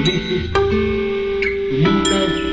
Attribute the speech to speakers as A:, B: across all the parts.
A: Ulysses, Utah,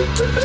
B: Thank